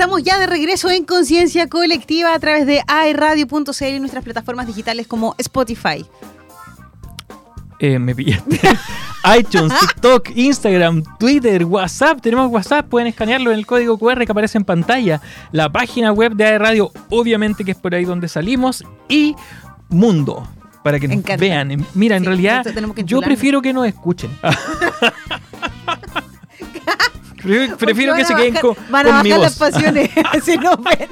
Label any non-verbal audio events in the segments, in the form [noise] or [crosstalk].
Estamos ya de regreso en Conciencia Colectiva a través de airradio.cl y nuestras plataformas digitales como Spotify. Eh, me pillaste. [laughs] iTunes, TikTok, Instagram, Twitter, WhatsApp. Tenemos WhatsApp, pueden escanearlo en el código QR que aparece en pantalla. La página web de airradio, obviamente que es por ahí donde salimos. Y Mundo, para que nos vean. Mira, en realidad, yo prefiero que nos escuchen. [laughs] [laughs] Prefiero, que se queden con, Van a con bajar mi las pasiones [laughs] [laughs] si no ven.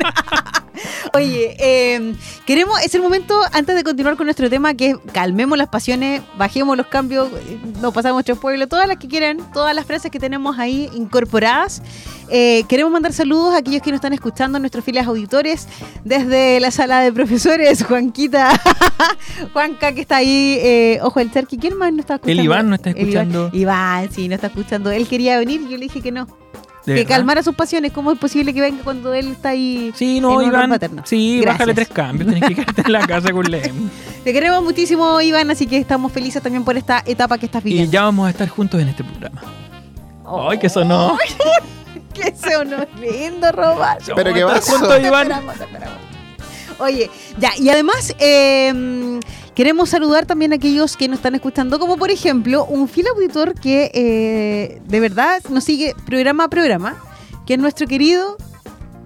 Oye, eh, queremos, es el momento, antes de continuar con nuestro tema, que es calmemos las pasiones, bajemos los cambios, eh, nos pasamos a nuestro pueblo, todas las que quieran, todas las frases que tenemos ahí incorporadas. Eh, queremos mandar saludos a aquellos que nos están escuchando, nuestros fieles auditores, desde la sala de profesores, Juanquita, [laughs] Juanca, que está ahí, eh, Ojo el Cherky, ¿quién más no está escuchando? El Iván no está El Iván. escuchando. Iván, sí, no está escuchando. Él quería venir y yo le dije que no. ¿De que verdad? calmara sus pasiones. ¿Cómo es posible que venga cuando él está ahí? Sí, no, en Iván. paterno? Sí, Gracias. bájale tres cambios. Tienes que quedarte en la casa con Lem. [laughs] Te queremos muchísimo, Iván, así que estamos felices también por esta etapa que estás Y viviendo. ya vamos a estar juntos en este programa. Oh, Ay, que sonó. [laughs] ¡Qué sonó lindo, Robar! Pero qué juntos, Te Iván. esperamos, esperamos. Oye, ya, y además eh, queremos saludar también a aquellos que nos están escuchando, como por ejemplo un fiel auditor que eh, de verdad nos sigue programa a programa, que es nuestro querido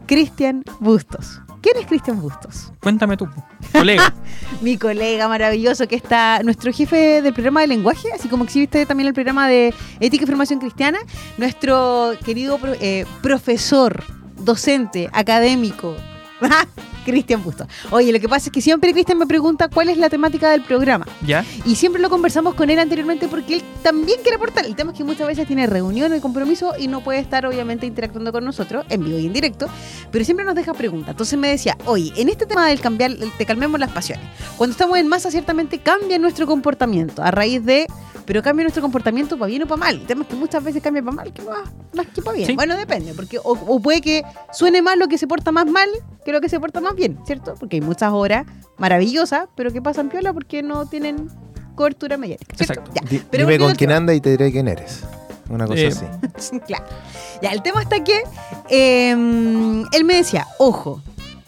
Cristian Bustos. ¿Quién es Cristian Bustos? Cuéntame tú, colega. [laughs] Mi colega maravilloso que está, nuestro jefe del programa de lenguaje, así como exhibiste también el programa de ética y formación cristiana, nuestro querido eh, profesor, docente, académico, [laughs] Cristian Bustos. Oye, lo que pasa es que siempre Cristian me pregunta cuál es la temática del programa. ¿Ya? Y siempre lo conversamos con él anteriormente porque él también quiere aportar. El tema es que muchas veces tiene reunión y compromiso y no puede estar obviamente interactuando con nosotros en vivo y en directo, pero siempre nos deja preguntas. Entonces me decía, oye, en este tema del cambiar, te calmemos las pasiones. Cuando estamos en masa ciertamente cambia nuestro comportamiento a raíz de, pero cambia nuestro comportamiento para bien o para mal. El tema es que muchas veces cambia para mal que más, más que para bien. Sí. Bueno, depende, porque o, o puede que suene mal lo que se porta más mal que lo que se porta más bien, ¿cierto? Porque hay muchas horas maravillosas, pero que pasan piola porque no tienen cobertura mediática. ¿cierto? Exacto. Ya. Pero dime con quién anda y te diré quién eres. Una cosa Eh, así. [laughs] claro. Ya, el tema está que eh, él me decía, ojo,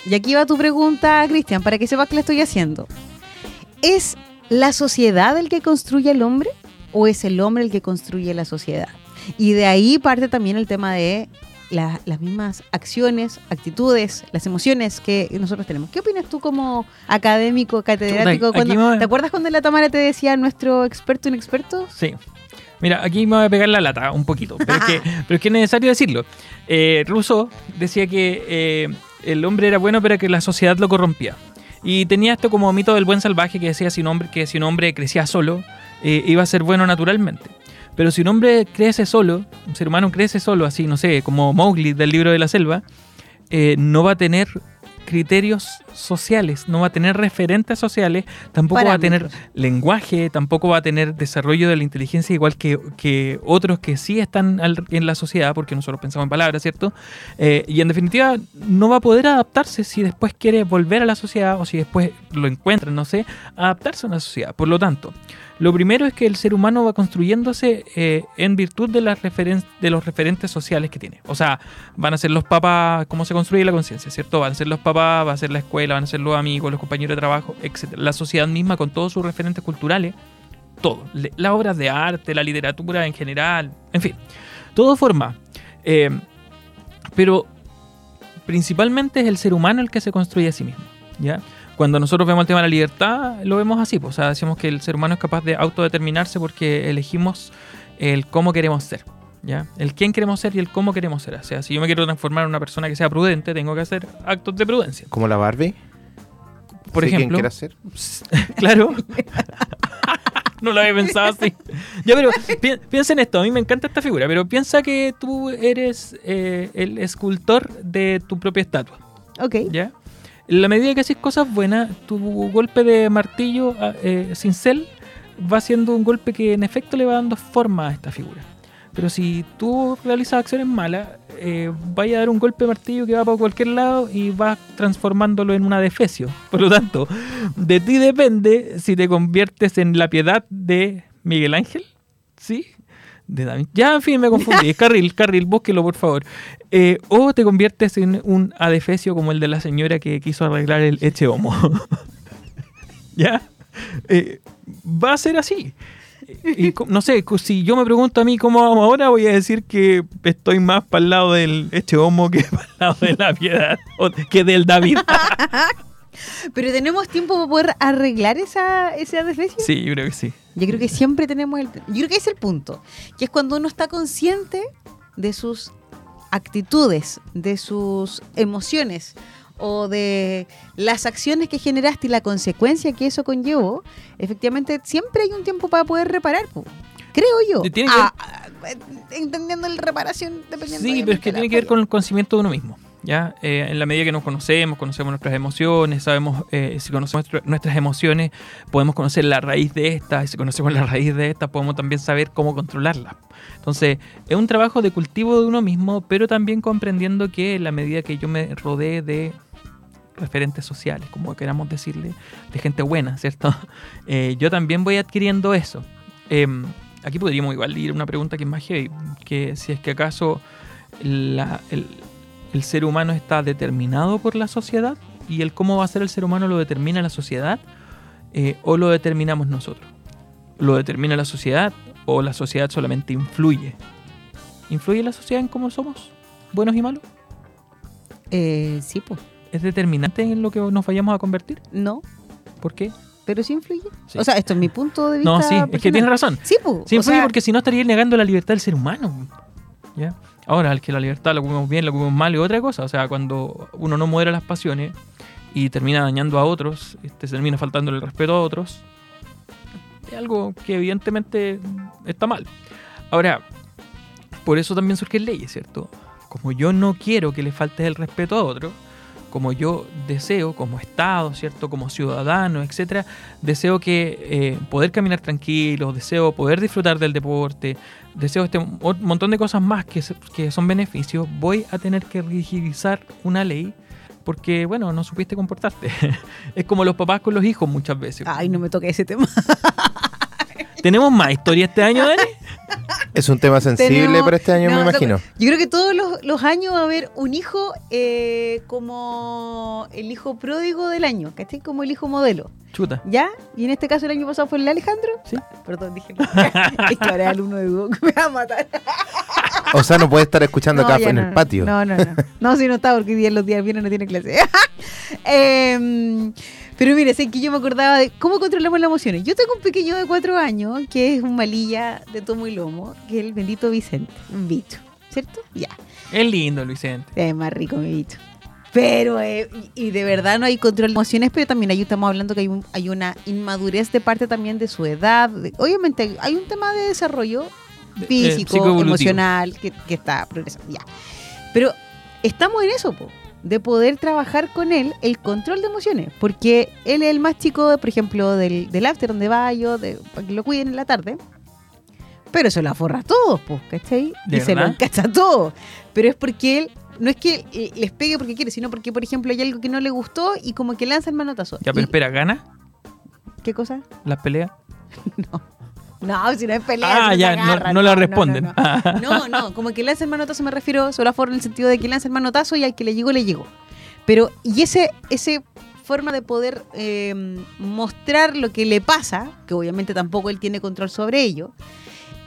y aquí va tu pregunta, Cristian, para que sepas que la estoy haciendo. ¿Es la sociedad el que construye al hombre o es el hombre el que construye la sociedad? Y de ahí parte también el tema de la- las mismas acciones, actitudes, las emociones que nosotros tenemos. ¿Qué opinas tú como académico, catedrático? Chuta, aquí cuando- me- ¿Te acuerdas cuando la Tamara te decía nuestro experto inexperto? Sí. Mira, aquí me voy a pegar la lata un poquito, pero es que, [laughs] pero es, que es necesario decirlo. Eh, Rousseau decía que eh, el hombre era bueno, pero que la sociedad lo corrompía. Y tenía esto como mito del buen salvaje que decía si un hombre, que si un hombre crecía solo, eh, iba a ser bueno naturalmente. Pero si un hombre crece solo, un ser humano crece solo, así, no sé, como Mowgli del libro de la selva, eh, no va a tener criterios sociales, no va a tener referentes sociales, tampoco va a tener lenguaje, tampoco va a tener desarrollo de la inteligencia igual que, que otros que sí están al- en la sociedad, porque nosotros pensamos en palabras, ¿cierto? Eh, y en definitiva no va a poder adaptarse si después quiere volver a la sociedad o si después lo encuentra, no sé, adaptarse a una sociedad. Por lo tanto, lo primero es que el ser humano va construyéndose eh, en virtud de, las referen- de los referentes sociales que tiene. O sea, van a ser los papás, cómo se construye la conciencia, ¿cierto? Van a ser los papás, va a ser la escuela, van a ser los amigos, los compañeros de trabajo, etc. La sociedad misma con todos sus referentes culturales, todo. Las obras de arte, la literatura en general, en fin. Todo forma. Eh, pero principalmente es el ser humano el que se construye a sí mismo, ¿ya? Cuando nosotros vemos el tema de la libertad, lo vemos así, pues, o sea, decimos que el ser humano es capaz de autodeterminarse porque elegimos el cómo queremos ser, ¿ya? El quién queremos ser y el cómo queremos ser. O sea, si yo me quiero transformar en una persona que sea prudente, tengo que hacer actos de prudencia. Como la Barbie. Por quién ejemplo, quiere ser. [laughs] claro. [laughs] no lo había pensado así. Ya, pero pi- piensa en esto. A mí me encanta esta figura, pero piensa que tú eres eh, el escultor de tu propia estatua. Ok. ¿Ya? En la medida que haces cosas buenas, tu golpe de martillo ah, eh, cincel va siendo un golpe que en efecto le va dando forma a esta figura. Pero si tú realizas acciones malas, eh, vaya a dar un golpe de martillo que va para cualquier lado y vas transformándolo en una defecio. [laughs] Por lo tanto, de ti depende si te conviertes en la piedad de Miguel Ángel, ¿sí? De Da Vinci. Ya, en fin, me confundí. Es [laughs] Carril, Carril, búsquelo, por favor. Eh, o te conviertes en un adefesio como el de la señora que quiso arreglar el eche homo. [laughs] ¿Ya? Eh, va a ser así. [laughs] Y, no sé, si yo me pregunto a mí cómo vamos ahora, voy a decir que estoy más para el lado del eche homo que [laughs] para el lado de la piedad o que del David. [laughs] Pero tenemos tiempo para poder arreglar esa, adefesio. Sí, yo creo que sí. Yo creo que siempre tenemos el. Yo creo que es el punto. Que es cuando uno está consciente de sus actitudes, de sus emociones o de las acciones que generaste y la consecuencia que eso conllevó. Efectivamente, siempre hay un tiempo para poder reparar. po. Creo yo. Tiene que Ah, ah, entendiendo la reparación dependiendo Sí, pero es que tiene que ver con el conocimiento de uno mismo. ¿ya? Eh, en la medida que nos conocemos, conocemos nuestras emociones, sabemos, eh, si conocemos nuestro- nuestras emociones, podemos conocer la raíz de estas, y si conocemos la raíz de estas, podemos también saber cómo controlarlas. Entonces, es un trabajo de cultivo de uno mismo, pero también comprendiendo que en la medida que yo me rodee de referentes sociales, como queramos decirle, de gente buena, ¿cierto? [laughs] Eh, yo también voy adquiriendo eso. Em, aquí podríamos igual ir a una pregunta que es más heavy, que si es que acaso el ser humano está determinado por la sociedad y el cómo va a ser el ser humano lo determina la sociedad eh, o lo determinamos nosotros. ¿Lo determina la sociedad o la sociedad solamente influye? ¿Influye la sociedad en cómo somos? ¿Buenos y malos? Eh, sí, pues. ¿Es determinante en lo que nos vayamos a convertir? No, ¿Por qué? pero sí influye. Sí. O sea, esto es mi punto de vista. No, sí, es que tienes razón. Sí, pues. Sí, o influye sea, porque si no estaría negando la libertad del ser humano. ¿Ya? Ahora, el que la libertad la ocupemos bien, la ocupemos mal es otra cosa. O sea, cuando uno no modera las pasiones y termina dañando a otros, este, se termina faltando el respeto a otros, es algo que evidentemente está mal. Ahora, por eso también surgen leyes, ¿cierto? Como yo no quiero que le falte el respeto a otro, como yo deseo como Estado, ¿cierto? Como ciudadano, etcétera, deseo que eh, poder caminar tranquilo, deseo poder disfrutar del deporte, deseo este montón de cosas más que, que son beneficios, voy a tener que rigidizar una ley porque, bueno, no supiste comportarte. [laughs] es como los papás con los hijos muchas veces. Ay, no me toque ese tema. ¿Tenemos más historia este año, Dani? [laughs] Es un tema sensible Tenemos- para este año, no, me no, imagino. Yo creo que todos los, los años va a haber un hijo eh, como el hijo pródigo del año, ¿cachai? Como el hijo modelo. Chuta. ¿Ya? Y en este caso el año pasado fue el Alejandro. Sí. Ah, Perdón, dije. [laughs] es que ahora es alumno de Hugo que me va a matar. O sea, no puede estar escuchando No, acá en no, el no. patio. No, no, no. No, si no está, porque hoy día los días viernes no tiene clase. [laughs] Em, pero mire, sé que yo me acordaba de cómo controlamos las emociones. Yo tengo un pequeño de cuatro años que es un malilla de tomo y lomo, que es el bendito Vicente, un bicho, ¿cierto? Ya. Es lindo, Vicente. Es más rico mi bicho. Pero, eh, y, de verdad no hay control de emociones, pero también ahí estamos hablando que hay, un- hay una inmadurez de parte también de su edad. de- obviamente hay- un tema de desarrollo De- eh, físico, emocional, que, que está progresando. Ya. Pero estamos en eso, po, de poder trabajar con él el control de emociones, porque él es el más chico, por ejemplo, del, del after donde va yo, de, para que lo cuiden en la tarde. Pero se lo aforra a todos, pues, ¿cachai? ¿De Y se lo encacha a todos. Pero es porque él, no es que eh, les pegue porque quiere, sino porque, por ejemplo, hay algo que no le gustó y como que lanza el manotazo. Ya, pero Y- espera, ¿gana ¿Qué cosa? las peleas? [laughs] No, si no es pelea. Ah, ya, no, no la no, responden. no. No, no, [laughs] como que lanza el manotazo me refiero solo a forma en el sentido de que lanza el manotazo y al que le llegó, le llegó. Pero, y ese, ese forma de poder eh, mostrar lo que le pasa, que obviamente tampoco él tiene control sobre ello,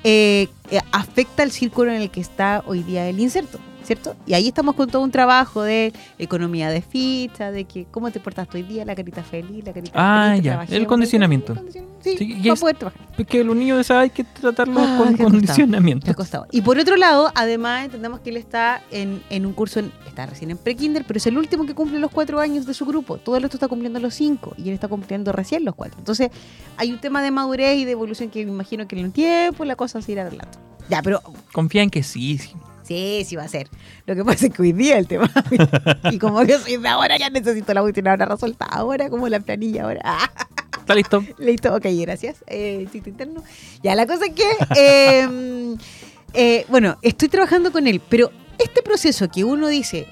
eh, eh, afecta el círculo en el que está hoy día el inserto, ¿cierto? Y ahí estamos con todo un trabajo de economía de ficha, de que cómo te portaste hoy día, la carita feliz, la carita Ah, ya, trabajé, el condicionamiento. el condicionamiento. Sí, Sí, y para es- poder trabajar. Es que los niños de esa edad hay que tratarlos Ah, con condicionamiento. Y por otro lado, además entendemos que él está en, en un curso, en- está recién en pre-kinder, pero es el último que cumple los cuatro años de su grupo. Todo el resto está cumpliendo los cinco y él está cumpliendo recién los cuatro. Entonces, hay un tema de madurez y de evolución que me imagino que en un tiempo la cosa se irá arreglando. Ya, pero Confía en que sí, sí. sí, va a ser. Lo que pasa es que hoy día el tema. [laughs] y como yo soy de ahora, ya necesito la última ahora resuelta. Ahora, como la planilla ahora. [laughs] ¿Está listo? Listo, ok, gracias. Eh, sitio interno. Ya, la cosa es que, eh, [laughs] eh, bueno, estoy trabajando con él, pero este proceso que uno dice,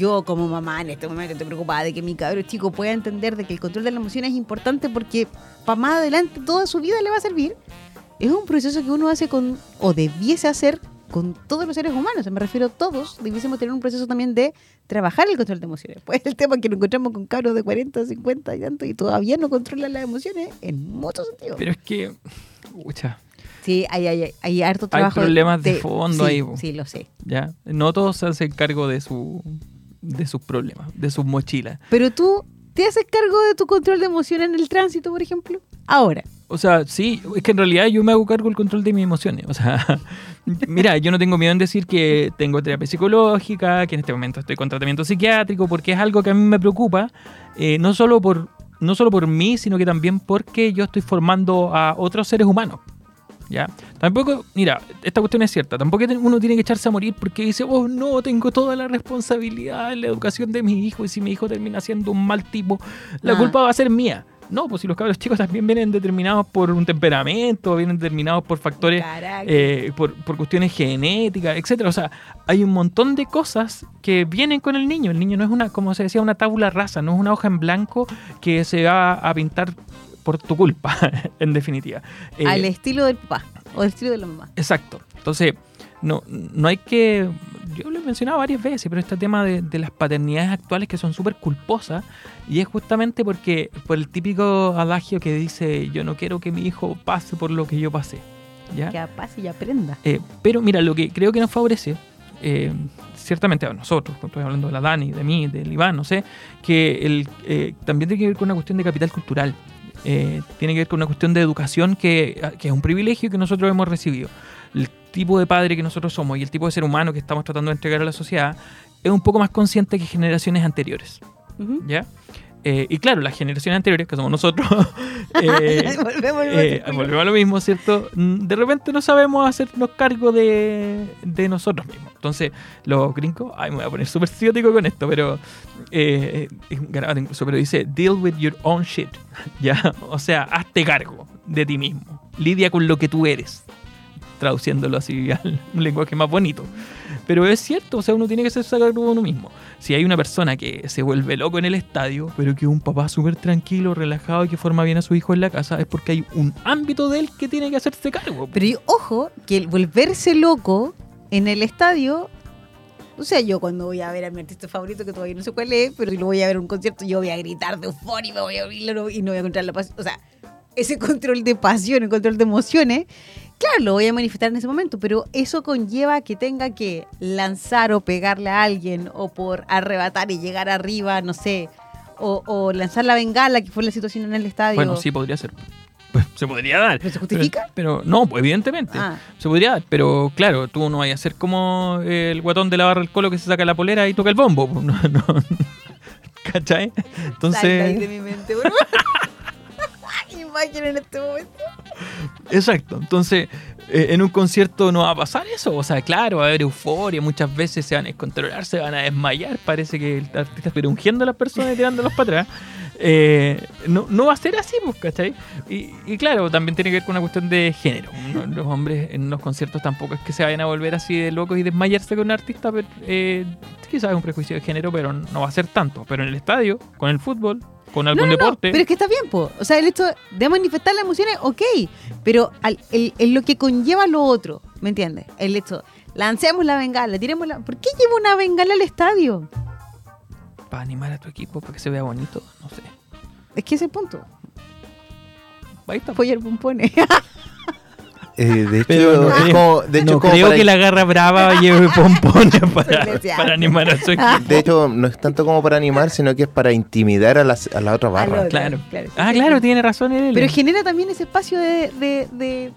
yo como mamá en este momento estoy preocupada de que mi cabro chico pueda entender de que el control de la emoción es importante porque para más adelante toda su vida le va a servir, es un proceso que uno hace con, o debiese hacer con todos los seres humanos. Me refiero a todos, debiésemos tener un proceso también de trabajar el control de emociones. Pues el tema es que nos encontramos con cabros de 40, 50 y tanto y todavía no controlan las emociones en muchos sentidos. Pero es que, pucha, Sí, hay, hay, hay harto hay trabajo. problemas de fondo sí, ahí. Sí, lo sé. ¿ya? No todos se hacen cargo de su de sus problemas, de sus mochilas. Pero tú, ¿te haces cargo de tu control de emociones en el tránsito, por ejemplo? Ahora. O sea, sí, es que en realidad yo me hago cargo del control de mis emociones. O sea, mira, yo no tengo miedo en decir que tengo terapia psicológica, que en este momento estoy con tratamiento psiquiátrico, porque es algo que a mí me preocupa, eh, no solo por no solo por mí, sino que también porque yo estoy formando a otros seres humanos. ¿Ya? Tampoco, mira, esta cuestión es cierta, tampoco uno tiene que echarse a morir porque dice, oh no, tengo toda la responsabilidad en la educación de mi hijo y si mi hijo termina siendo un mal tipo, la Ah. culpa va a ser mía. No, pues si los cabros chicos también vienen determinados por un temperamento, vienen determinados por factores, eh, por, por cuestiones genéticas, etcétera. O sea, hay un montón de cosas que vienen con el niño. El niño no es una, como se decía, una tabula rasa, no es una hoja en blanco que se va a pintar por tu culpa, [laughs] en definitiva. Eh, al estilo del papá o al estilo de la mamá. Exacto. Entonces, no, no hay que. Yo lo he mencionado varias veces, pero este tema de, de las paternidades actuales que son súper culposas, y es justamente porque por el típico adagio que dice: Yo no quiero que mi hijo pase por lo que yo pasé. ¿Ya? Que pase y aprenda. Eh, pero mira, lo que creo que nos favorece, eh, ciertamente a nosotros, estoy hablando de la Dani, de mí, del Iván, no sé, que el, eh, también tiene que ver con una cuestión de capital cultural. Eh, tiene que ver con una cuestión de educación que, que es un privilegio que nosotros hemos recibido. El tipo de padre que nosotros somos y el tipo de ser humano que estamos tratando de entregar a la sociedad es un poco más consciente que generaciones anteriores. ¿ya? Eh, y claro, las generaciones anteriores, que somos nosotros, [laughs] eh, Volvemos eh, volvemos a lo mismo, ¿cierto? Mm, De repente no sabemos hacernos cargo de, de nosotros mismos. Entonces, los gringos, ay, me voy a poner súper ciótico con esto, pero incluso, pero dice, deal with your own shit, [laughs] ¿ya? O sea, hazte cargo de ti mismo, lidia con lo que tú eres, traduciéndolo así [laughs] al un lenguaje más bonito. Pero es cierto, o sea, uno tiene que cargo de uno mismo. Si hay una persona que se vuelve loco en el estadio, pero que un papá súper tranquilo, relajado y que forma bien a su hijo en la casa, es porque hay un ámbito de él que tiene que hacerse cargo. Pero ojo, que el volverse loco en el estadio. O sea, yo cuando voy a ver a mi artista favorito, que todavía no sé cuál es, pero si lo voy a ver en un concierto, yo voy a gritar de euforia y me voy a abrir y no voy a encontrar la pasión. O sea, ese [laughs] control de pasión, el control de emociones, claro, lo voy a manifestar en ese momento, pero eso conlleva que tenga que lanzar o pegarle a alguien, o por arrebatar y llegar arriba, no sé, o, o lanzar la bengala, que fue la situación en el estadio. Bueno, sí podría ser. Pues, se podría dar. ¿Pero se justifica? Pero, pero no, pues evidentemente. Ah. Se podría dar, pero claro, tú no vayas a ser como el guatón de la barra del colo que se saca la polera y toca el bombo. pues, [laughs] No, no. ¿Cachai? Entonces, de mi mente, [laughs] en este momento. exacto. Entonces, eh, en un concierto no va a pasar eso. O sea, claro, va a haber euforia. Muchas veces se van a descontrolar, se van a desmayar. Parece que el artista está ungiendo a las personas y tirándolos para atrás. Eh, no, no va a ser así, pues, ¿cachai? Y, y claro, también tiene que ver con una cuestión de género. No- Los hombres en los conciertos tampoco es que se vayan a volver así de locos y desmayarse con un artista. Pero, eh, quizás es un prejuicio de género, pero no va a ser tanto. Pero en el estadio, con el fútbol, con algún No, no, no, deporte. pero es que está bien, po. O sea, el hecho de manifestar las emociones, ok. Pero al- el, el lo que conlleva lo otro, ¿me entiendes? El hecho, lancemos la bengala, tiremos la. ¿Por qué llevo una bengala al estadio? Para animar a tu equipo, para que se vea bonito, no sé. Es que ese es el punto. Ahí está. Apoyar pompones. [laughs] Eh, de hecho, Pero no es creo- como, de hecho, no como creo para- que la garra brava lleve [laughs] pompones para, para animar a su equipo. de hecho, no es tanto como para animar, sino que es para intimidar a, las, a la otra barra. otro, Claro. claro, sí, Ah, claro, sí. tiene razón él. Pero genera también ese espacio de. de- de-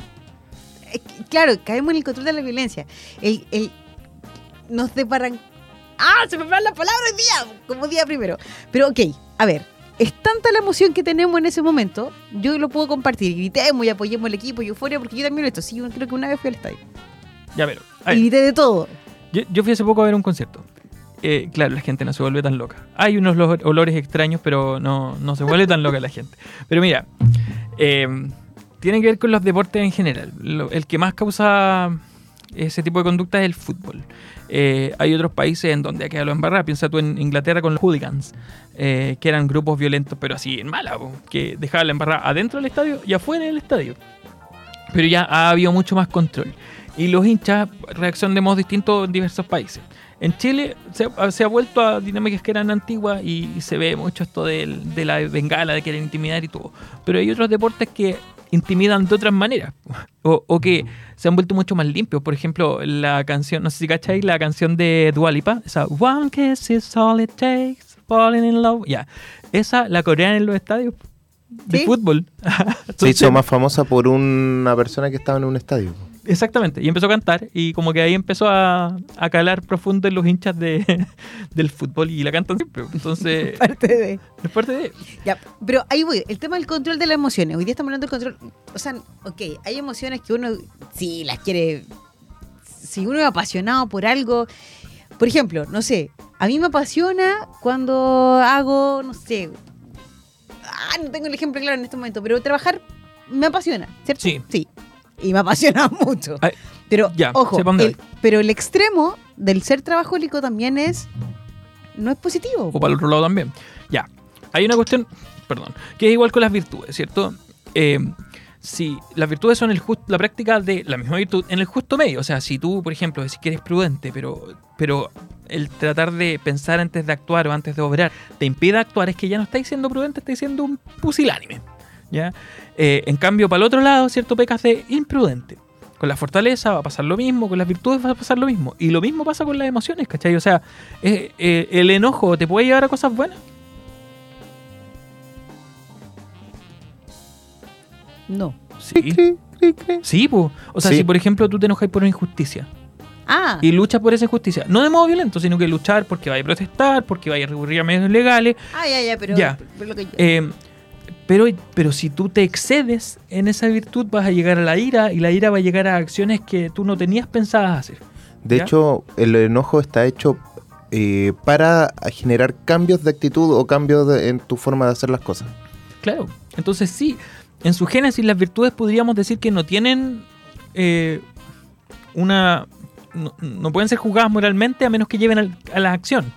es que, claro, caemos en el control de la violencia. El, el- nos deparan. ¡Ah! Se me van las palabras hoy día, como día primero. Pero ok, a ver. Es tanta la emoción que tenemos en ese momento, yo lo puedo compartir. Gritemos y apoyemos al equipo y euforia, porque yo también lo he hecho. Sí, yo creo que una vez fui al estadio. Ya, pero. Y grité de todo. yo, yo fui hace poco a ver un concierto. Eh, claro, la gente no se vuelve tan loca. Hay unos lo- olores extraños, pero no, no se vuelve tan loca la gente. Pero mira, eh, tiene que ver con los deportes en general. El que más causa ese tipo de conducta es el fútbol. Eh, hay otros países en donde ha quedado embarrada. Piensa tú en Inglaterra con los hooligans, eh, que eran grupos violentos, pero así en mala, que dejaban la embarrada adentro del estadio y afuera del estadio. Pero ya ha habido mucho más control. Y los hinchas reaccionan de modos distintos en diversos países. En Chile se, ha- vuelto a dinámicas que eran antiguas y, se ve mucho esto del- de, la bengala, de querer intimidar y todo. Pero hay otros deportes que intimidan de otras maneras o, o que se han vuelto mucho más limpios. Por ejemplo, la canción, no sé si cacháis, la canción de Dualipa, esa One kiss is all it takes, falling in love. Ya, esa la corean en los estadios de ¿Sí? fútbol. [laughs] Se hizo más famosa por una persona que estaba en un estadio. Exactamente, y empezó a cantar y como que ahí empezó a, a calar profundo en los hinchas de, [laughs] del fútbol y la cantan siempre. Entonces, [laughs] Parte de. es parte de... Ya, pero ahí voy. El tema del control de las emociones. Hoy día estamos hablando del control. O sea, ok, hay emociones que uno, sí, las quiere. Si uno es apasionado por algo. Por ejemplo, no sé, a mí me apasiona cuando hago, no sé. Ah, no tengo el ejemplo claro en este momento, pero trabajar me apasiona, ¿cierto? Sí. Sí. [laughs] Y me apasiona [laughs] mucho. Ay, Pero, ya, ojo, el- pero el extremo del ser trabajólico también es. No es positivo. o para el otro lado también. Ya, hay una cuestión, perdón, que es igual con las virtudes, ¿cierto? Eh, si las virtudes son el just- la práctica de la misma virtud en el justo medio, o sea, si tú, por ejemplo, decís que eres prudente, pero, pero el tratar de pensar antes de actuar o antes de obrar te impide actuar, es que ya no estáis siendo prudente, estáis siendo un pusilánime, ¿ya? Eh, en cambio, para el otro lado, ¿cierto? Pecas de imprudente. Con la fortaleza va a pasar lo mismo, con las virtudes va a pasar lo mismo. Y lo mismo pasa con las emociones, ¿cachai? O sea, eh, eh, el enojo te puede llevar a cosas buenas. No. Sí. Sí, po. O sea, Sí. si por ejemplo tú te enojas por una injusticia Ah, y luchas por esa injusticia, no de modo violento, sino que luchar porque vaya a protestar, porque vaya a recurrir a medios legales, ah, ya, ya, pero. Ya. lo que yo- eh, pero, pero si tú te excedes en esa virtud vas a llegar a la ira y la ira va a llegar a acciones que tú no tenías pensadas hacer. De ¿Ya? hecho, el enojo está hecho eh, para generar cambios de actitud o cambios de- en tu forma de hacer las cosas. Claro. Entonces sí, en su génesis las virtudes podríamos decir que no tienen eh, una... No, no pueden ser juzgadas moralmente a menos que lleven al- a la acción.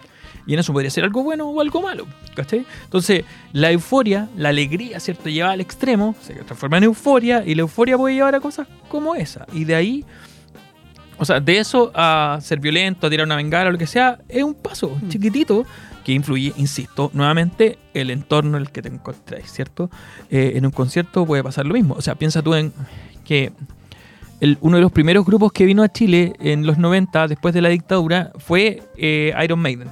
Y en eso podría ser algo bueno o algo malo. ¿cachai? Entonces, la euforia, la alegría, ¿cierto? Lleva al extremo, se transforma en euforia y la euforia puede llevar a cosas como esa. Y de ahí, o sea, de eso a ser violento, a tirar una bengala o lo que sea, es un paso Mm. chiquitito que influye, insisto, nuevamente el entorno en el que te encontráis, ¿cierto? Eh, en un concierto puede pasar lo mismo. O sea, piensa tú en que el- uno de los primeros grupos que vino a Chile en los 90, después de la dictadura, fue eh, Iron Maiden.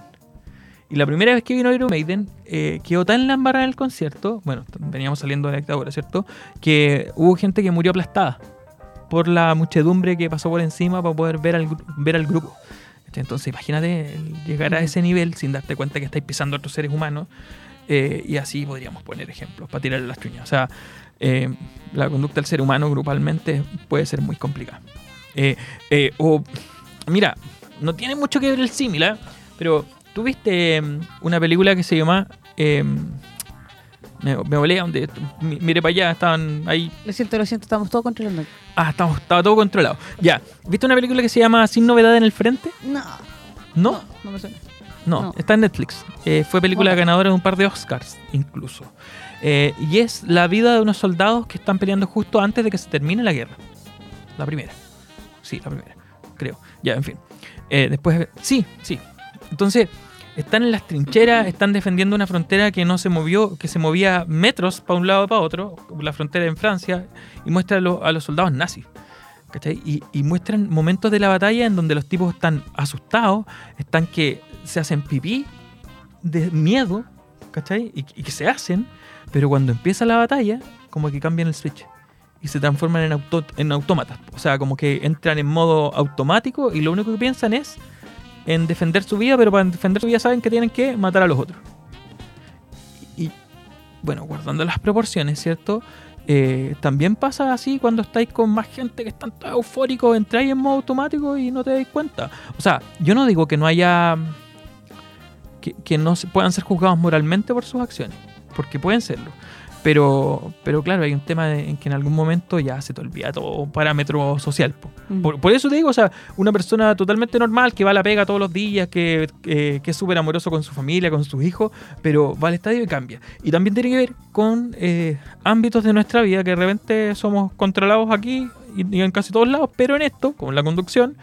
Y la primera vez que vino Iron Maiden, eh, quedó tan la embarrada en el concierto, bueno, veníamos saliendo de la dictadura, ¿cierto? Que hubo gente que murió aplastada por la muchedumbre que pasó por encima para poder ver al, ver al grupo. Entonces, imagínate llegar a ese nivel sin darte cuenta que estáis pisando a otros seres humanos. eh, y así podríamos poner ejemplos para tirarle las chuñas. O sea, eh, la conducta del ser humano grupalmente puede ser muy complicada. Eh, eh, o, mira, no tiene mucho que ver el símil, ¿ah? pero tú viste em, una película que se llama... em, me, me volé a donde... mi- Mire para allá, estaban ahí Lo siento, lo siento, estamos todos controlando. Ah, estamos, estaba todo controlado. Ya, ¿viste una película que se llama Sin novedad en el frente? No. No, No, no me suena. no, no. está en Netflix. Eh, fue película Bueno. ganadora de un par de Oscars, incluso. Eh, y es la vida de unos soldados que están peleando justo antes de que se termine la guerra. La primera. Sí, la primera, creo. Ya, en fin. Eh, después, sí, sí. Entonces, están en las trincheras, están defendiendo una frontera que no se movió, que se movía metros para un lado y para otro, la frontera en Francia, y muestra a, los- a los soldados nazis. ¿cachai? Y, y muestran momentos de la batalla en donde los tipos están asustados, están que se hacen pipí de miedo, ¿cachai? Y, y que se hacen, pero cuando empieza la batalla, como que cambian el switch y se transforman en, auto, en autómatas. O sea, como que entran en modo automático y lo único que piensan es en defender su vida, pero para defender su vida saben que tienen que matar a los otros. Y, bueno, guardando las proporciones, ¿cierto? Eh, también pasa así cuando estáis con más gente que están todos eufóricos, entráis en modo automático y no te dais cuenta. O sea, yo no digo que no haya. que, que no se puedan ser juzgados moralmente por sus acciones, porque pueden serlo. Pero, pero claro, hay un tema de- en que en algún momento ya se te olvida todo parámetro social. po. Mm. Por, por eso te digo, o sea, una persona totalmente normal que va a la pega todos los días, que, que- que es súper amoroso con su familia, con sus hijos, pero va al estadio y cambia. Y también tiene que ver con eh, ámbitos de nuestra vida que de repente somos controlados aquí y, y en casi todos lados, pero en esto, como en la conducción,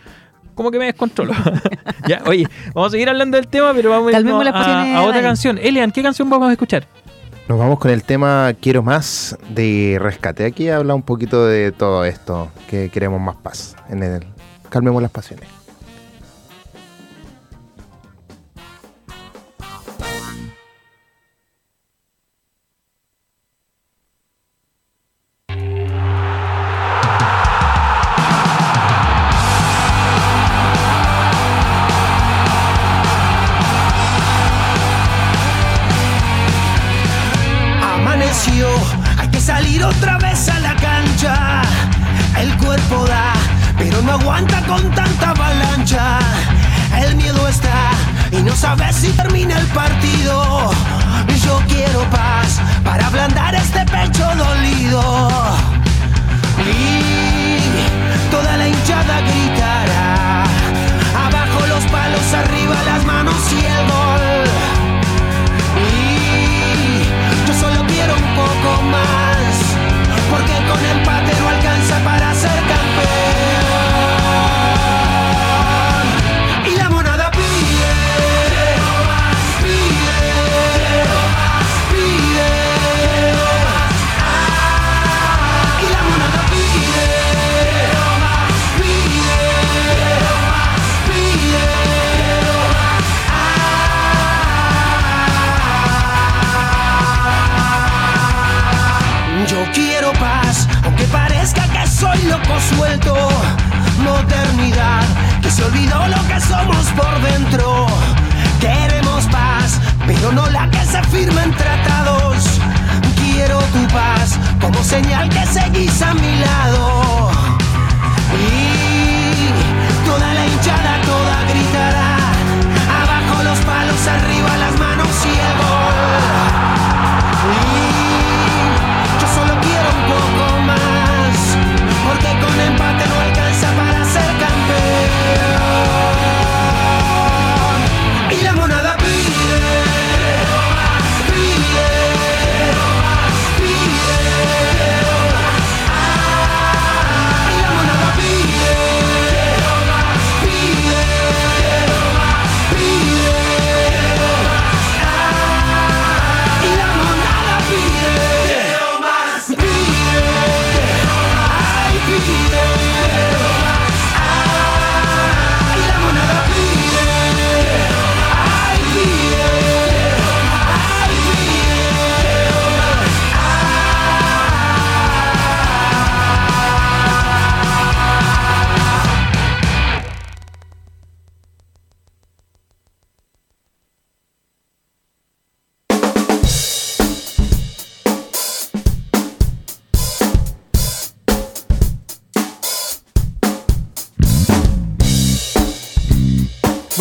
como que me descontrolo. [laughs] ya, oye, vamos a seguir hablando del tema, pero vamos a a, a otra canción. Elian, ¿qué canción vamos a escuchar? Nos vamos con el tema Quiero más de Rescate. Aquí habla un poquito de todo esto, que queremos más paz. En el Calmemos las pasiones. Señal que seguís a mi lado.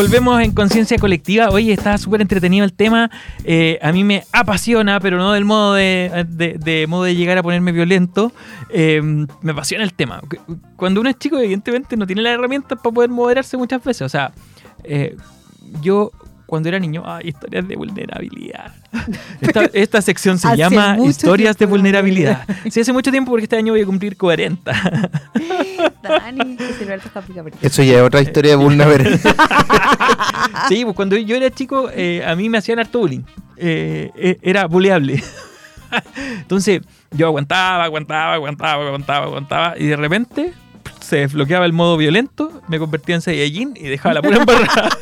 Volvemos en conciencia colectiva. Oye, está súper entretenido el tema. Eh, a mí me apasiona, pero no del modo de, de- de modo de llegar a ponerme violento. Eh, me apasiona el tema. Cuando uno es chico, evidentemente no tiene las herramientas para poder moderarse muchas veces. O sea, eh, yo cuando era niño, ah, historias de vulnerabilidad. [laughs] Esta, esta sección se llama Historias de tiempo, vulnerabilidad. Sí, hace mucho tiempo porque este año voy a cumplir 40. [laughs] Dani, que Silberto está pica pica. Eso ya es otra historia de vulnerabilidad. [laughs] Sí, pues cuando yo era chico, eh, a mí me hacían harto bullying. Eh, eh, era buleable. [laughs] Entonces, yo aguantaba, aguantaba, aguantaba, aguantaba, aguantaba. Y de repente se desbloqueaba el modo violento, me convertía en Saiyajin y dejaba la pura embarrada. [laughs]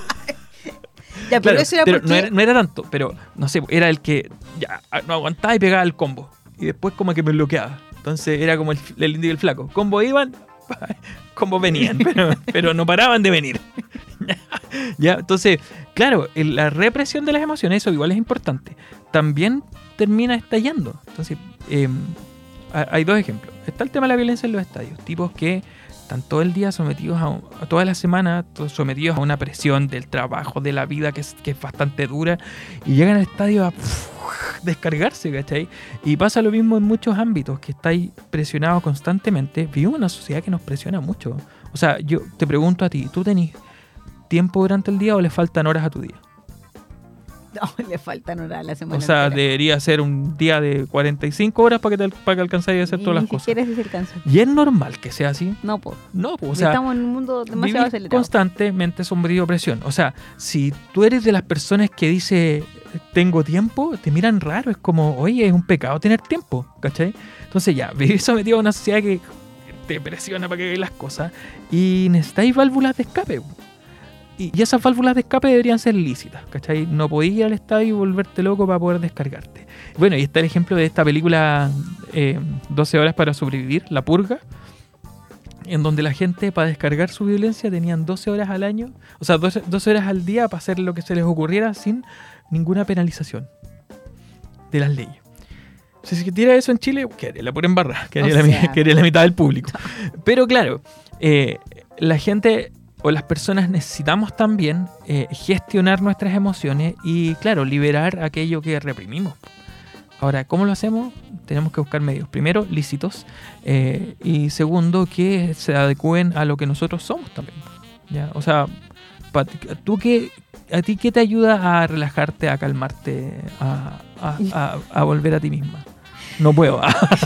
Ya, pero Claro, eso era pero porque... no, era, no era tanto, pero no sé, era el que ya no aguantaba y pegaba el combo. Y después como que me bloqueaba. Entonces era como el, el indio y el flaco. Combo iban, [laughs] combo venían, pero, pero no paraban de venir. [laughs] ya, entonces, claro, la represión de las emociones, eso igual es importante. También termina estallando. Entonces, eh, ha- hay dos ejemplos. Está el tema de la violencia en los estadios. Tipos que están todo el día sometidos a, a toda la semana, sometidos a una presión del trabajo, de la vida que es, que es bastante dura, y llegan al estadio a [laughs] descargarse, ¿cachai? Y pasa lo mismo en muchos ámbitos, que estáis presionados constantemente. Vivimos en una sociedad que nos presiona mucho. O sea, yo te pregunto a ti, ¿tú tenés tiempo durante el día o le faltan horas a tu día? [laughs] No, le faltan horas a la semana. O sea, entera. debería ser un día de 45 horas para que, te, para que alcanzáis a hacer todas las cosas. siquiera ese es el alcance. Y es normal que sea así. No, pues. No, pues, o sea, Estamos en un mundo demasiado acelerado. constantemente sombrío presión. O sea, si tú eres de las personas que dice tengo tiempo, te miran raro. Es como, oye, es un pecado tener tiempo, ¿cachai? Entonces ya, [laughs] vivir sometido a una sociedad que te presiona para que veas las cosas y necesitáis válvulas de escape. Y esas válvulas de escape deberían ser lícitas, ¿cachai? No podías ir al estadio y volverte loco para poder descargarte. Bueno, y está el ejemplo de esta película eh, 12 horas para sobrevivir, La Purga, en donde la gente para descargar su violencia tenían 12 horas al año, o sea, 12, 12 horas al día para hacer lo que se les ocurriera sin ninguna penalización de las leyes. Si se tira eso en Chile, quedaría la pura embarrada, quedaría, O [laughs] quedaría la mitad del público. [laughs] Pero claro, eh, la gente o las personas necesitamos también eh, gestionar nuestras emociones y, claro, liberar aquello que reprimimos. Ahora, ¿cómo lo hacemos? Tenemos que buscar medios. Primero, lícitos. eh, y segundo, que se adecúen a lo que nosotros somos también. ¿ya? O sea, ¿tú qué, ¿a ti qué te ayuda a relajarte, a calmarte, a, a- a- a volver a ti misma? No puedo.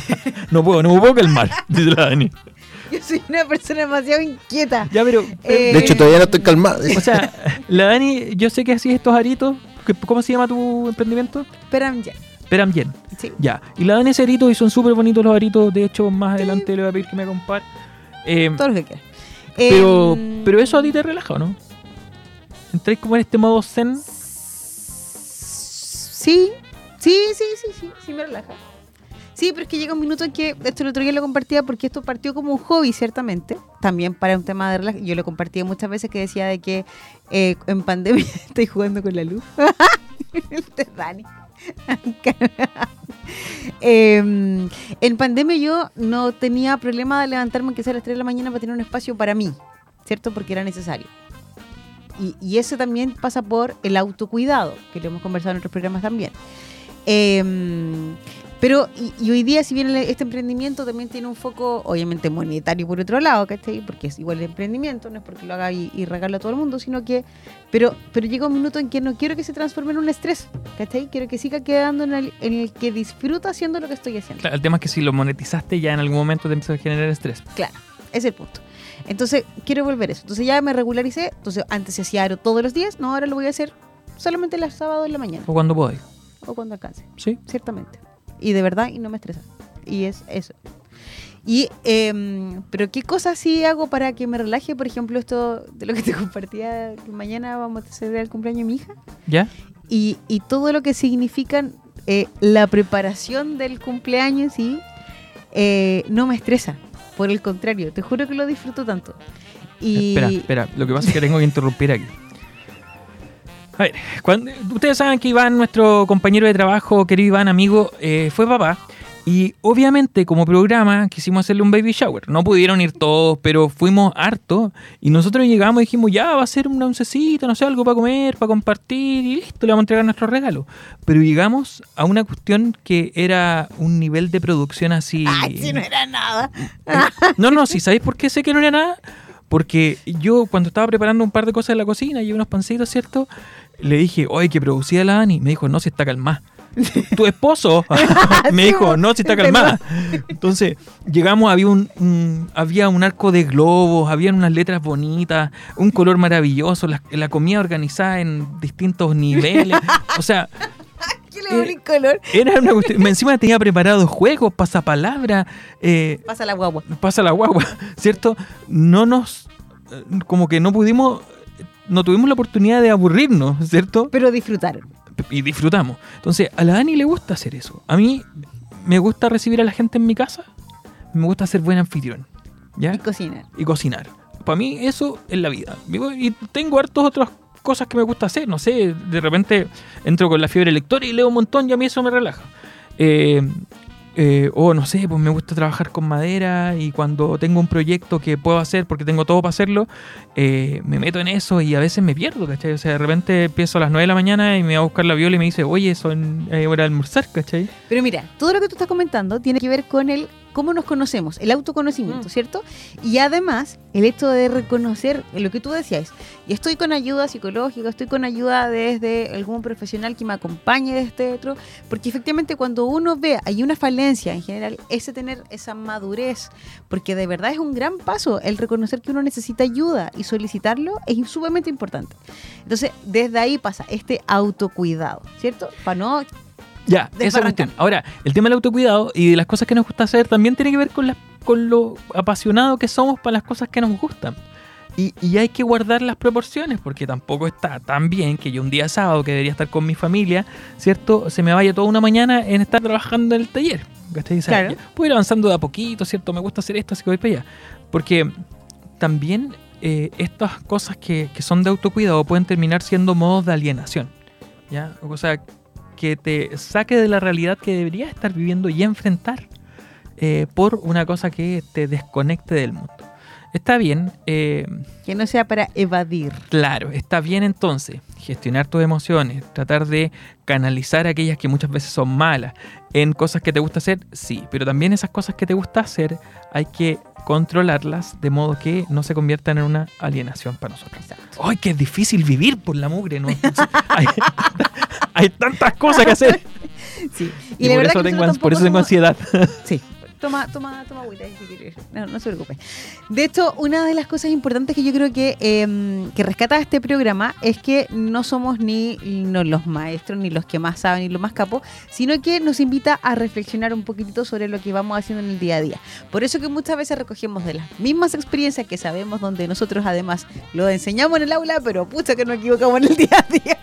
[laughs] no puedo, no me puedo calmar, [laughs] dice la Dani. Yo soy una persona demasiado inquieta. Ya, pero... Eh, De hecho, todavía no estoy calmado. O sea, la Dani, yo sé que así estos aritos. ¿Cómo se llama tu emprendimiento? Esperan ya. Peramien. Sí. Ya. Y la Dani hace aritos y son súper bonitos los aritos. De hecho, más adelante le voy a pedir que me compare. Eh, Todo lo que quieras. pero, Em, pero eso a ti te relaja, ¿o no? Entráis como en este modo zen. Sí, sí, sí, sí, sí, sí me relaja. Sí, pero es que llega un minuto en que, esto el otro día lo compartía porque esto partió como un hobby, ciertamente, también para un tema de relax. Yo lo compartía muchas veces que decía de que eh, en pandemia [laughs] estoy jugando con la luz. [laughs] Dani. [laughs] Em, en pandemia yo no tenía problema de levantarme aunque sea a las 3 de la mañana para tener un espacio para mí, ¿cierto? Porque era necesario. Y, y eso también pasa por el autocuidado, que lo hemos conversado en otros programas también. Em, pero, y, y hoy día, si bien este emprendimiento también tiene un foco, obviamente, monetario por otro lado, ¿cachai? Porque es igual el emprendimiento, no es porque lo haga y, y regalo a todo el mundo, sino que. Pero, pero llega un minuto en que no quiero que se transforme en un estrés, ¿cachai? Quiero que siga quedando en el, en el que disfruta haciendo lo que estoy haciendo. Claro, el tema es que si lo monetizaste ya en algún momento te empieza a generar estrés. Claro, es el punto. Entonces, quiero volver a eso. Entonces, ya me regularicé. Entonces, antes se hacía aro todos los días. No, ahora lo voy a hacer solamente los sábados en la mañana O cuando podáis. o cuando alcance. ¿Sí? Ciertamente. Y de verdad, y no me estresa. Y es eso. Y, em, pero ¿qué cosas sí hago para que me relaje? Por ejemplo, esto de lo que te [laughs] compartía, que mañana vamos a celebrar el cumpleaños de mi hija. ¿Ya? Y, y todo lo que significan eh, la preparación del cumpleaños en sí, eh, no me estresa. Por el contrario, te juro que lo disfruto tanto. Y Espera, espera. Lo que pasa es que tengo que interrumpir aquí. A ver, ustedes saben que Iván, nuestro compañero de trabajo, querido Iván, amigo, eh, fue papá. Y obviamente, como programa, quisimos hacerle un baby shower. No pudieron ir todos, pero fuimos harto. Y nosotros llegamos y dijimos, ya, va a ser una oncecita, no sé, algo para comer, para compartir, y listo, le vamos a entregar nuestro regalo. Pero llegamos a una cuestión que era un nivel de producción así. Ay, si no era nada. [laughs] No, no, si sabéis por qué sé que no era nada. Porque yo cuando estaba preparando un par de cosas en la cocina y unos pancitos, ¿cierto? Le dije, oye, que producía la Dani. Me dijo, no, si está calmada. Tu esposo [laughs] [laughs] me dijo, no, si está es calmada. Entonces, llegamos, había un, un- había un arco de globos, habían unas letras bonitas, un color maravilloso, la, la comida organizada en distintos niveles. O sea, [laughs] ¿Qué le ponen color? era una cuestión. Encima tenía preparados juegos, pasapalabra, eh, Pasa la guagua. pasa la guagua, ¿cierto? No nos, eh, como que no pudimos, no tuvimos la oportunidad de aburrirnos, ¿cierto? Pero disfrutaron. Y disfrutamos. Entonces, a la Dani le gusta hacer eso. A mí me gusta recibir a la gente en mi casa, me gusta ser buen anfitrión, ¿ya? Y cocinar. Y cocinar. Para mí eso es la vida. Y tengo hartos otras cosas que me gusta hacer, no sé, de repente entro con la fiebre lectora y leo un montón y a mí eso me relaja. Eh, eh, o no sé, pues me gusta trabajar con madera y cuando tengo un proyecto que puedo hacer porque tengo todo para hacerlo, eh, me meto en eso y a veces me pierdo, ¿cachai? O sea, de repente empiezo a las 9 de la mañana y me va a buscar la viola y me dice, oye, son eh, hora de almorzar, ¿cachai? Pero mira, todo lo que tú estás comentando tiene que ver con el cómo nos conocemos, el autoconocimiento, Mm. ¿cierto? Y además, el hecho de reconocer lo que tú decías, y estoy con ayuda psicológica, estoy con ayuda desde algún profesional que me acompañe de este otro, porque efectivamente cuando uno ve, hay una falencia en general, ese tener esa madurez, porque de verdad es un gran paso el reconocer que uno necesita ayuda y solicitarlo es sumamente importante. Entonces, desde ahí pasa este autocuidado, ¿cierto? Para no Ya, esa cuestión. Ahora, el tema del autocuidado y de las cosas que nos gusta hacer también tiene que ver con, las- con lo apasionado que somos para las cosas que nos gustan. Y, y hay que guardar las proporciones, porque tampoco está tan bien que yo un día sábado que debería estar con mi familia, ¿cierto? Se me vaya toda una mañana en estar trabajando en el taller. ¿cachai? Claro. Puedo ir avanzando de a poquito, ¿cierto? Me gusta hacer esto, así que voy para allá. Porque también eh, estas cosas que, que son de autocuidado pueden terminar siendo modos de alienación. ¿Ya? O sea, que te saque de la realidad que deberías estar viviendo y enfrentar eh, por una cosa que te desconecte del mundo. Está bien, eh, que no sea para evadir. claro, está bien entonces gestionar tus emociones, tratar de canalizar aquellas que muchas veces son malas en cosas que te gusta hacer, sí, pero también esas cosas que te gusta hacer hay que controlarlas de modo que no se conviertan en una alienación para nosotros. ¡Ay, que es difícil vivir por la mugre! ¿no? [laughs] hay, hay tantas cosas que hacer. Sí. Y, la por, verdad eso que tengo, nosotros por eso tengo tampoco ansiedad. Sí. Toma, toma, toma agüita. No, no se preocupe. De hecho, una de las cosas importantes que yo creo que, eh, que rescata este programa es que no somos ni no los maestros, ni los que más saben, ni los más capos, sino que nos invita a reflexionar un poquitito sobre lo que vamos haciendo en el día a día. Por eso que muchas veces recogemos de las mismas experiencias que sabemos, donde nosotros además lo enseñamos en el aula, pero pucha que nos equivocamos en el [laughs] día a día.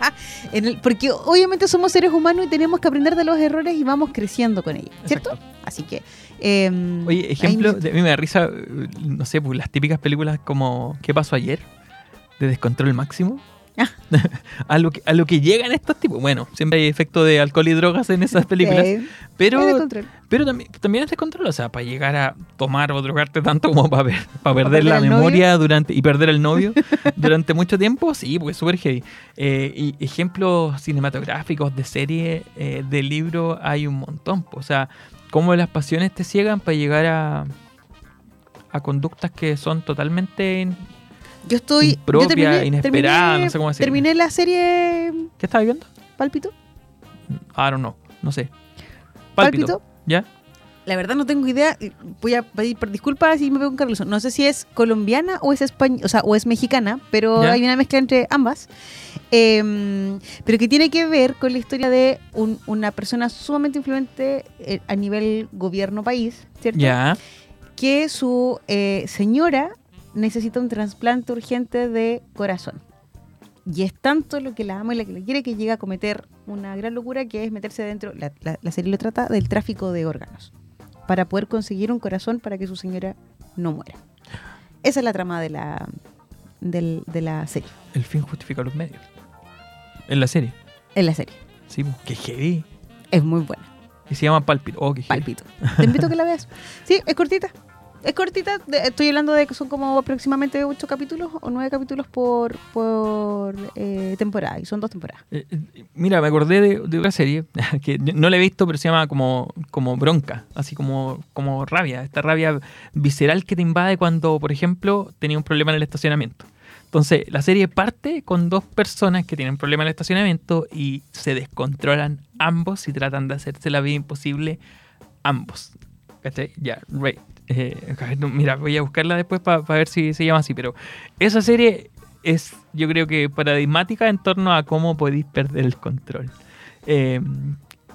En el- porque obviamente somos seres humanos y tenemos que aprender de los errores y vamos creciendo con ellos, ¿cierto? Exacto. Así que... eh, Oye, ejemplo, de- a mí me da risa, no sé, pues las típicas películas como ¿Qué pasó ayer? De descontrol máximo. Ah. [laughs] a, lo que, a lo que llegan estos tipos. Bueno, siempre hay efecto de alcohol y drogas en esas películas. De pero pero también, también es descontrol. O sea, para llegar a tomar o drogarte tanto como para, ver, para perder perder la memoria durante y perder el novio [laughs] durante mucho tiempo, sí, pues es súper heavy. Eh, y ejemplos cinematográficos de serie, eh, de libro, hay un montón. pues. O sea, cómo las pasiones te ciegan para llegar a, a conductas que son totalmente... Yo estoy. impropia, yo terminé, inesperada, terminé- no sé cómo decirlo. Terminé la serie ¿Qué estás viendo? Pálpito. I don't know, no sé. Pálpito. ¿Ya? La verdad no tengo idea. Voy a pedir disculpas si me veo con Carlos. No sé si es colombiana o es española, o sea, o es mexicana, pero Ya. hay una mezcla entre ambas. Eh, pero que tiene que ver con la historia de un- una persona sumamente influente eh, a nivel gobierno país, ¿cierto? Ya. que su eh, señora necesita un trasplante urgente de corazón. Y es tanto lo que la ama y la que la quiere que llega a cometer una gran locura que es meterse dentro, la, la- la serie lo trata del tráfico de órganos, para poder conseguir un corazón para que su señora no muera. Esa es la trama de la, del- de la serie, El fin justifica los medios. En la serie. en la serie. Sí, pues, qué heavy. Es muy buena, Y se llama Pálpito. Oh, palpito. Te invito a que la veas. Sí, es cortita. Es cortita, estoy hablando de que son como aproximadamente ocho capítulos o nueve capítulos por, por eh, temporada, y son dos temporadas. Eh, eh, Mira, me acordé de, de una serie [laughs] que no la he visto, pero se llama como, como bronca, así como, como rabia, esta rabia visceral que te invade cuando, por ejemplo, tenía un problema en el estacionamiento. Entonces, la serie parte con dos personas que tienen problema en el estacionamiento y se descontrolan ambos y tratan de hacerse la vida imposible ambos. ¿Cachai? Ya, right. Eh, mira, voy a buscarla después para ver si se llama así, pero esa serie es, yo creo que paradigmática en torno a cómo podéis perder el control. Eh,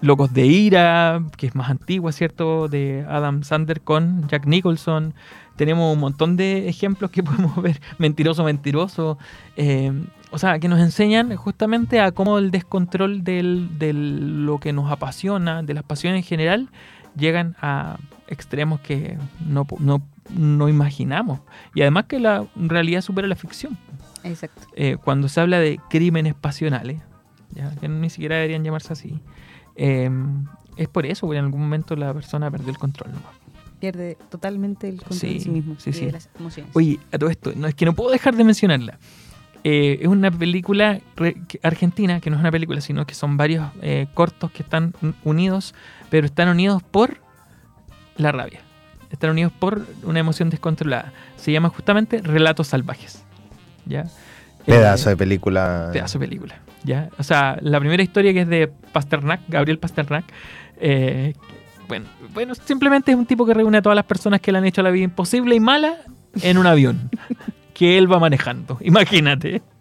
Locos de Ira, que es más antigua, ¿cierto? De Adam Sandler con Jack Nicholson. Tenemos un montón de ejemplos que [laughs] podemos ver. Mentiroso, mentiroso. Eh, o sea, que nos enseñan justamente a cómo el descontrol del, de lo que nos apasiona, de las pasiones en general, llegan a extremos que no, no, no imaginamos. Y además que la realidad supera la ficción. Exacto. Eh, cuando se habla de crímenes pasionales, ya, que ni siquiera deberían llamarse así, eh, es por eso, porque en algún momento la persona perdió el control. nomás. Pierde totalmente el control de Sí, sí mismo sí, sí. de las emociones. Oye, a todo esto, no, es que no puedo dejar de mencionarla. Eh, es una película argentina, que no es una película, sino que son varios eh, cortos que están un- unidos, pero están unidos por la rabia. están unidos por una emoción descontrolada. Se llama justamente Relatos Salvajes. ¿Ya? Pedazo Eh, de película. pedazo de película. ¿ya? O sea, la primera historia que es de Pasternak, Gabriel Pasternak, eh, bueno, bueno, simplemente es un tipo que reúne a todas las personas que le han hecho la vida imposible y mala en un avión [laughs] que él va manejando. Imagínate. [laughs]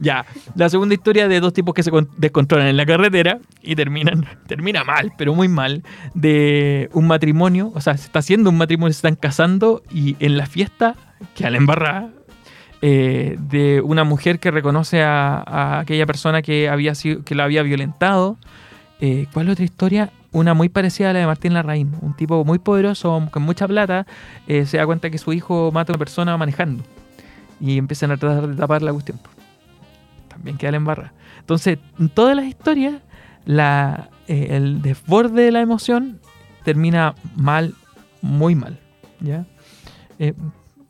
ya, la segunda historia de dos tipos que se con- descontrolan en la carretera y terminan, [laughs] termina mal, pero muy mal, de un matrimonio, o sea, se está haciendo un matrimonio, se están casando y en la fiesta, que a la eh, de una mujer que reconoce a, aquella persona que, había sido, que la había violentado. Eh, ¿Cuál otra historia? Una muy parecida a la de Martín Larraín. Un tipo muy poderoso, con mucha plata, eh, se da cuenta que su hijo mata a una persona manejando. Y empiezan a tratar de tapar la cuestión. También queda la embarra. Entonces, en todas las historias, la, eh, el desborde de la emoción termina mal, muy mal. ¿ya? Eh,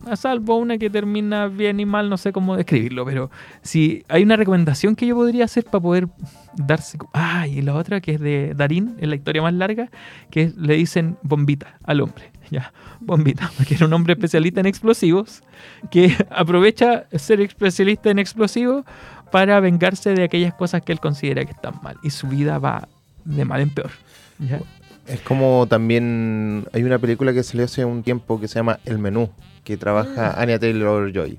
a salvo una que termina bien y mal, no sé cómo describirlo, pero si hay una recomendación que yo podría hacer para poder darse... Ah, y la otra que es de Darín, es la historia más larga, que es- le dicen bombita al hombre. Ya, bombita, [laughs] porque era un hombre especialista en explosivos que [laughs] aprovecha ser especialista en explosivos para vengarse de aquellas cosas que él considera que están mal. Y su vida va de mal en peor. ¿ya? Es como también hay una película que salió hace un tiempo que se llama El Menú, que trabaja Anya Taylor Joy.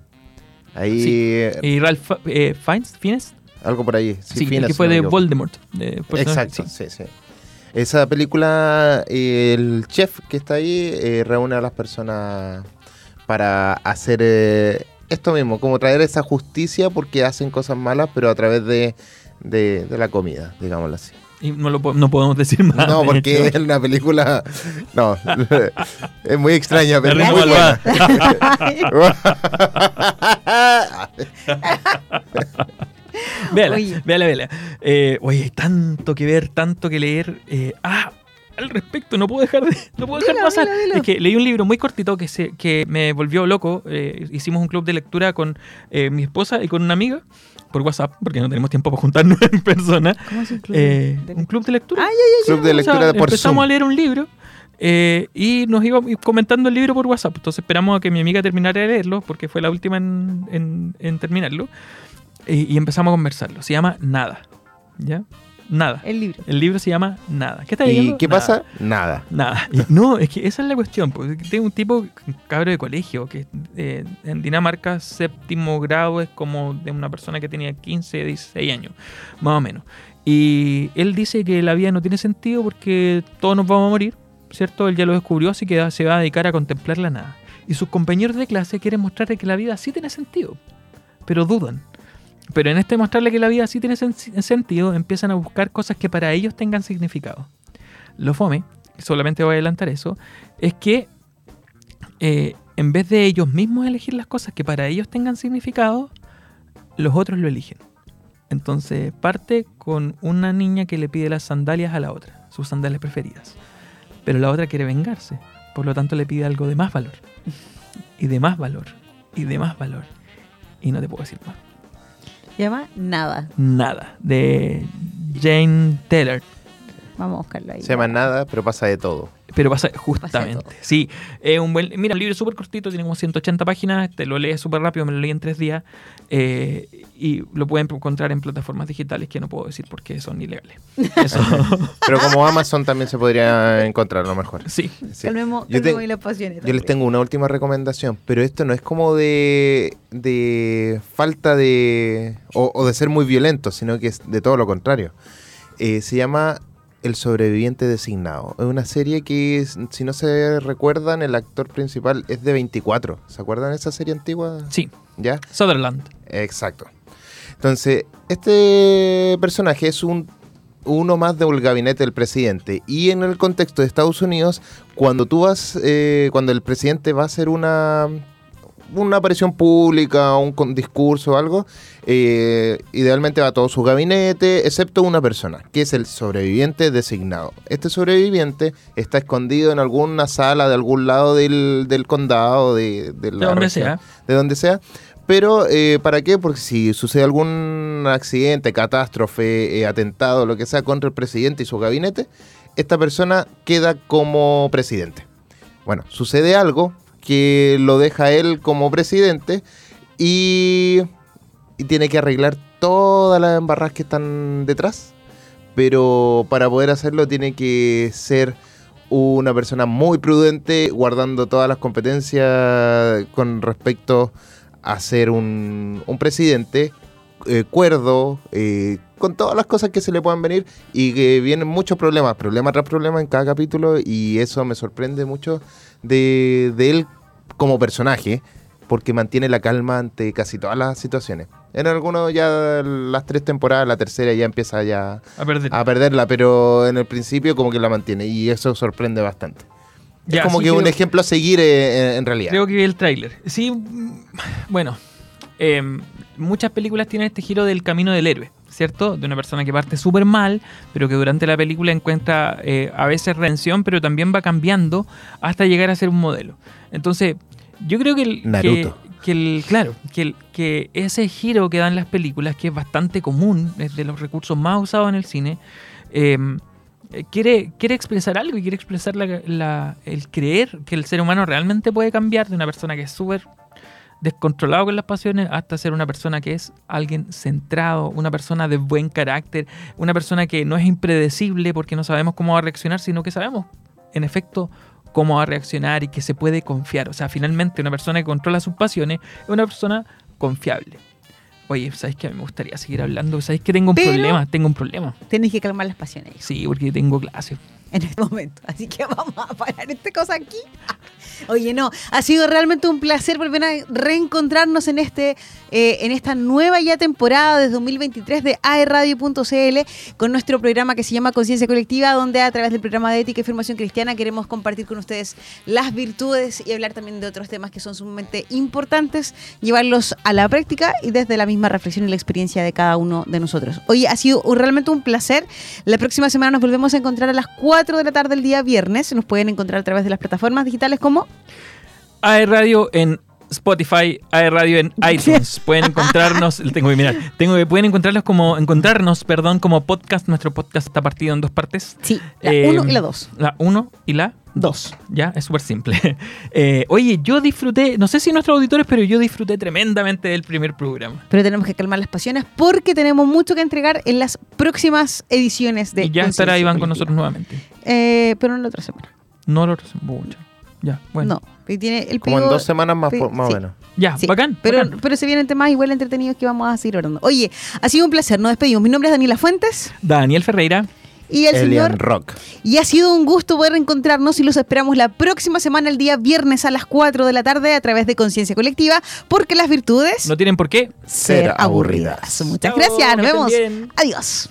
Ahí. Sí. eh, Y Ralph eh, Fiennes, Fiennes, algo por ahí. sí, Fiennes, que fue de. Voldemort. de Exacto, sí. sí, sí. Esa película, eh, el chef que está ahí eh, reúne a las personas para hacer eh, esto mismo, como traer esa justicia porque hacen cosas malas, pero a través de, de- de la comida, digámoslo así. Y no, lo, no podemos decir más. No, porque es una película. No, [laughs] es muy extraña, pero muy buena. Véala, [laughs] Oye. véala, véala. Eh, oye, hay tanto que ver, tanto que leer. Eh, ah, al respecto, no puedo dejar de, no puedo dejar de Dilo, pasar. dilo, dilo. Es que leí un libro muy cortito que, se, que me volvió loco. Eh, hicimos un club de lectura con eh, mi esposa y con una amiga por WhatsApp, porque no tenemos tiempo para juntarnos [laughs] en persona. ¿Cómo se incluye? Eh, De- un club de lectura. Ah, ya, Club de O sea, lectura por empezamos Zoom. a leer un libro eh, y nos iba comentando el libro por WhatsApp. Entonces esperamos a que mi amiga terminara de leerlo, porque fue la última en, en- en terminarlo. Y, y empezamos a conversarlo. Se llama Nada. ¿Ya? Nada. El libro. El libro se llama Nada. ¿Qué está ¿Y leyendo? qué Nada. pasa? Nada. Nada. Y [laughs] no, es que esa es la cuestión. Porque tengo un tipo, un cabro de colegio, que eh, en Dinamarca séptimo grado es como de una persona que tenía 15, 16 años, más o menos. Y él dice que la vida no tiene sentido porque todos nos vamos a morir, ¿cierto? Él ya lo descubrió, así que se va a dedicar a contemplar la nada. Y sus compañeros de clase quieren mostrarle que la vida sí tiene sentido, pero dudan. Pero en este mostrarle que la vida sí tiene sen- sentido, empiezan a buscar cosas que para ellos tengan significado. Lo fome, solamente voy a adelantar eso, es que eh, en vez de ellos mismos elegir las cosas que para ellos tengan significado, los otros lo eligen. Entonces parte con una niña que le pide las sandalias a la otra, sus sandalias preferidas. Pero la otra quiere vengarse, por lo tanto le pide algo de más valor. Y de más valor. Y de más valor. Y no te puedo decir más. Llama Nada. Nada. De Jane Taylor. Vamos a buscarlo ahí. Se llama Nada, pero pasa de todo. Pero pasa justamente. sí, es un buen. Mira, un libro súper cortito, tiene como 180 páginas. Te lo lees súper rápido, me lo leí en tres días. eh, y lo pueden encontrar en plataformas digitales que no puedo decir porque son ilegales. [laughs] Eso. Pero como Amazon también se podría encontrar a lo mejor. sí. Sí. Calmemos, Yo te- calmemos ahí las pasiones. Yo les tengo una última recomendación, pero esto no es como de, de falta de... O, o de ser muy violento, sino que es de todo lo contrario. Eh, se llama El sobreviviente designado. Es una serie que, si no se recuerdan, el actor principal es de 24. ¿Se acuerdan de esa serie antigua? Sí, ¿Ya? Sutherland. Exacto. Entonces, este personaje es un uno más del gabinete del presidente. Y en el contexto de Estados Unidos, cuando tú vas, eh, cuando el presidente va a hacer una, una aparición pública, un discurso o algo, eh, idealmente va todo su gabinete, excepto una persona, que es el sobreviviente designado. Este sobreviviente está escondido en alguna sala de algún lado del, del condado, de, de la De donde región, sea. de donde sea. Pero, eh, ¿para qué? Porque si sucede algún accidente, catástrofe, eh, atentado, lo que sea, contra el presidente y su gabinete, esta persona queda como presidente. Bueno, sucede algo que lo deja él como presidente y, y tiene que arreglar todas las embarradas que están detrás. Pero para poder hacerlo tiene que ser una persona muy prudente, guardando todas las competencias con respecto a ser un, presidente eh, cuerdo, eh, con todas las cosas que se le puedan venir y que vienen muchos problemas, problema tras problema en cada capítulo y eso me sorprende mucho de él como personaje porque mantiene la calma ante casi todas las situaciones. En algunos ya las tres temporadas, la tercera ya empieza ya A perder. a perderla, pero en el principio como que la mantiene y eso sorprende bastante. Ya, es como sí, que un ejemplo a seguir eh, en, realidad. Creo que vi el tráiler. Sí, mm, bueno. em, muchas películas tienen este giro del camino del héroe, ¿cierto? De una persona que parte súper mal, pero que durante la película encuentra eh, a veces redención, pero también va cambiando hasta llegar a ser un modelo. Entonces, yo creo que el, Naruto. que el claro, que, el- que ese giro que dan las películas, que es bastante común, es de los recursos más usados en el cine, eh, quiere, quiere expresar algo y quiere expresar la- la- el creer que el ser humano realmente puede cambiar de una persona que es súper descontrolado con las pasiones hasta ser una persona que es alguien centrado, una persona de buen carácter, una persona que no es impredecible porque no sabemos cómo va a reaccionar, sino que sabemos, en efecto, cómo va a reaccionar y que se puede confiar. O sea, finalmente una persona que controla sus pasiones es una persona confiable. Oye, ¿sabes qué? Me gustaría seguir hablando. ¿Sabes que tengo un Pero- problema? Tengo un problema. Tienes que calmar las pasiones Sí, porque tengo clase. En este momento. Así que vamos a parar esta cosa aquí. Oye, no, ha sido realmente un placer volver a reencontrarnos en este eh, en esta nueva ya temporada de 2023 de aerradio.cl con nuestro programa que se llama Conciencia Colectiva, donde a través del programa de ética y formación cristiana queremos compartir con ustedes las virtudes y hablar también de otros temas que son sumamente importantes, llevarlos a la práctica y desde la misma reflexión y la experiencia de cada uno de nosotros. Oye, ha sido realmente un placer. La próxima semana nos volvemos a encontrar a las 4 de la tarde el día viernes. Nos pueden encontrar a través de las plataformas digitales como AE Radio en Spotify, Radio en [laughs] iTunes. Pueden encontrarnos, [laughs] tengo que mirar, tengo que pueden encontrarlos como encontrarnos, perdón, como podcast. Nuestro podcast está partido en dos partes. Sí, la Eh, 1 y la 2. La 1 y la 2. Ya, es súper simple. [laughs] Eh, oye, yo disfruté, no sé si nuestros auditores, pero yo disfruté tremendamente del primer programa. Pero tenemos que calmar las pasiones porque tenemos mucho que entregar en las próximas ediciones de y ya estará Iván con nosotros nuevamente. Eh, pero en la otra semana. No lo mucho. Ya, bueno. No, y tiene el Como en dos semanas más, sí. o menos. Ya, Sí, bacán. Pero, bacán. pero se vienen temas igual entretenidos que vamos a seguir hablando. Oye, ha sido un placer, nos despedimos. Mi nombre es Daniela Fuentes Daniel Ferreira. y el Elian señor. Rock. Y ha sido un gusto poder encontrarnos y los esperamos la próxima semana, el día viernes a las 4 de la tarde, a través de Conciencia Colectiva, porque las virtudes No tienen por qué. ser aburridas. Muchas Chao, gracias, nos vemos. bien. Adiós.